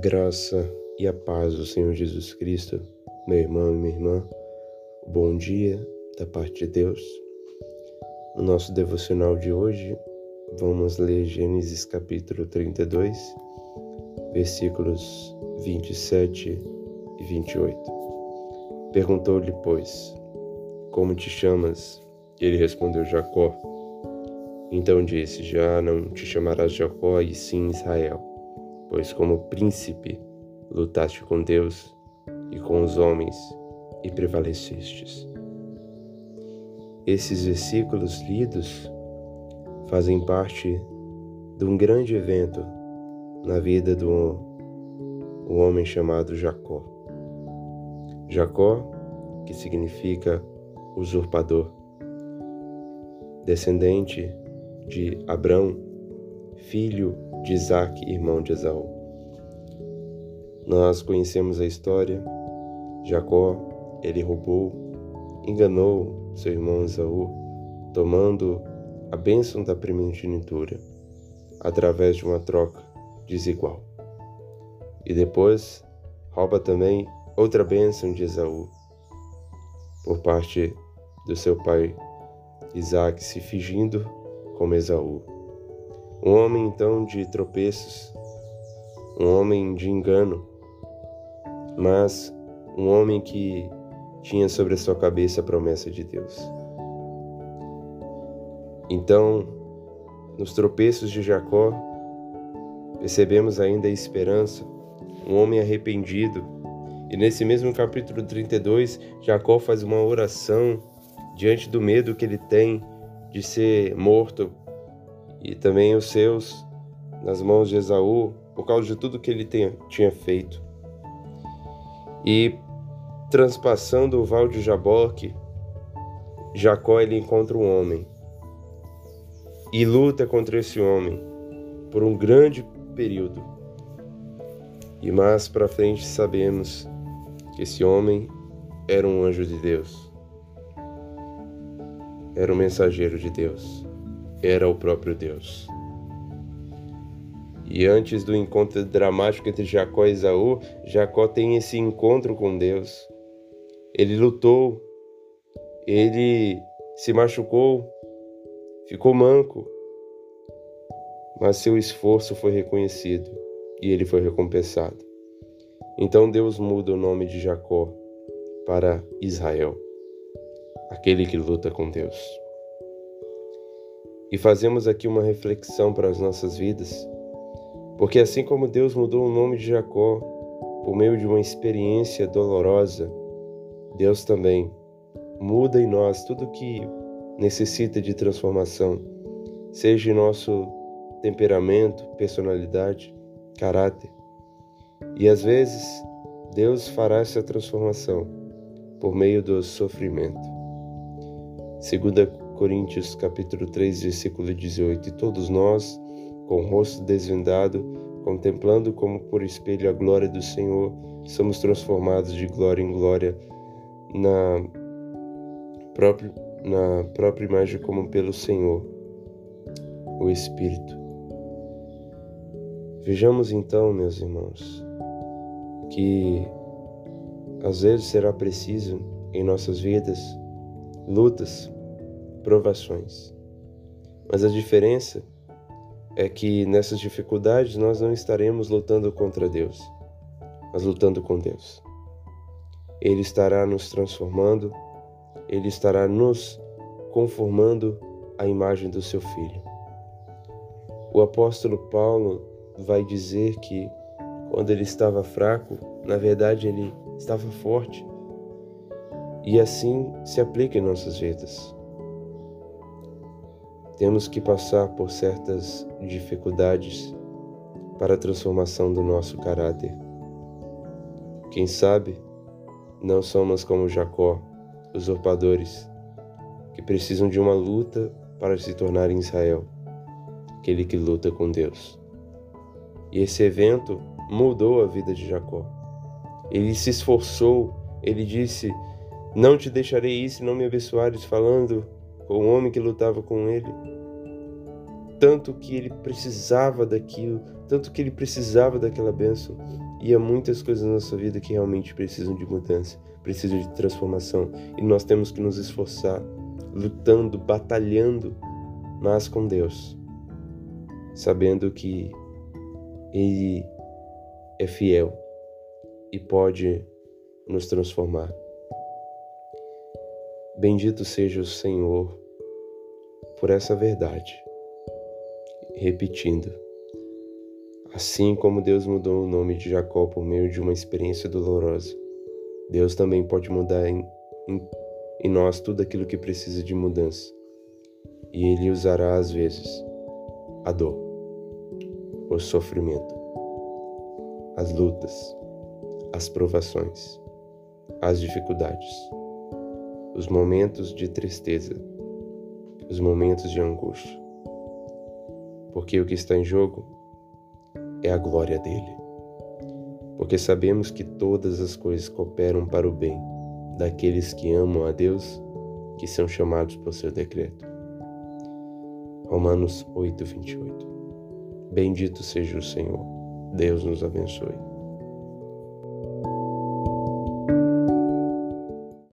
graça e a paz do Senhor Jesus Cristo, meu irmão e minha irmã, bom dia da parte de Deus. No nosso devocional de hoje, vamos ler Gênesis capítulo 32, versículos 27 e 28. Perguntou-lhe, pois, como te chamas? Ele respondeu, Jacó. Então disse, já não te chamarás Jacó, e sim Israel pois como príncipe lutaste com Deus e com os homens e prevalecestes. Esses versículos lidos fazem parte de um grande evento na vida do um homem chamado Jacó. Jacó, que significa usurpador, descendente de Abrão, filho de Isaac, irmão de Esaú. Nós conhecemos a história. Jacó, ele roubou, enganou seu irmão Esaú, tomando a bênção da primogenitura através de uma troca desigual. E depois rouba também outra bênção de Esaú por parte do seu pai Isaac se fingindo como Esaú. Um homem então de tropeços, um homem de engano, mas um homem que tinha sobre a sua cabeça a promessa de Deus. Então, nos tropeços de Jacó, percebemos ainda a esperança, um homem arrependido. E nesse mesmo capítulo 32, Jacó faz uma oração diante do medo que ele tem de ser morto e também os seus nas mãos de Esaú, por causa de tudo que ele tinha feito. E transpassando o val de Jaboque, Jacó ele encontra um homem e luta contra esse homem por um grande período. E mais para frente sabemos que esse homem era um anjo de Deus. Era um mensageiro de Deus era o próprio Deus. E antes do encontro dramático entre Jacó e Esaú, Jacó tem esse encontro com Deus. Ele lutou, ele se machucou, ficou manco, mas seu esforço foi reconhecido e ele foi recompensado. Então Deus muda o nome de Jacó para Israel, aquele que luta com Deus. E fazemos aqui uma reflexão para as nossas vidas, porque assim como Deus mudou o nome de Jacó por meio de uma experiência dolorosa, Deus também muda em nós tudo que necessita de transformação, seja em nosso temperamento, personalidade, caráter. E às vezes Deus fará essa transformação por meio do sofrimento. Segunda Coríntios capítulo 3, versículo 18. E todos nós, com o rosto desvendado, contemplando como por espelho a glória do Senhor, somos transformados de glória em glória na própria, na própria imagem como pelo Senhor, o Espírito. Vejamos então, meus irmãos, que às vezes será preciso em nossas vidas lutas provações. Mas a diferença é que nessas dificuldades nós não estaremos lutando contra Deus, mas lutando com Deus. Ele estará nos transformando, ele estará nos conformando à imagem do seu filho. O apóstolo Paulo vai dizer que quando ele estava fraco, na verdade ele estava forte. E assim se aplica em nossas vidas. Temos que passar por certas dificuldades para a transformação do nosso caráter. Quem sabe não somos como Jacó, usurpadores, que precisam de uma luta para se tornar Israel, aquele que luta com Deus. E esse evento mudou a vida de Jacó. Ele se esforçou, ele disse: Não te deixarei ir se não me abençoares, falando com o homem que lutava com ele. Tanto que ele precisava daquilo, tanto que ele precisava daquela bênção. E há muitas coisas na nossa vida que realmente precisam de mudança, precisam de transformação. E nós temos que nos esforçar, lutando, batalhando, mas com Deus, sabendo que Ele é fiel e pode nos transformar. Bendito seja o Senhor por essa verdade. Repetindo, assim como Deus mudou o nome de Jacó por meio de uma experiência dolorosa, Deus também pode mudar em, em, em nós tudo aquilo que precisa de mudança. E Ele usará às vezes a dor, o sofrimento, as lutas, as provações, as dificuldades, os momentos de tristeza, os momentos de angústia. Porque o que está em jogo é a glória dele. Porque sabemos que todas as coisas cooperam para o bem daqueles que amam a Deus, que são chamados por seu decreto. Romanos 8, 28. Bendito seja o Senhor. Deus nos abençoe.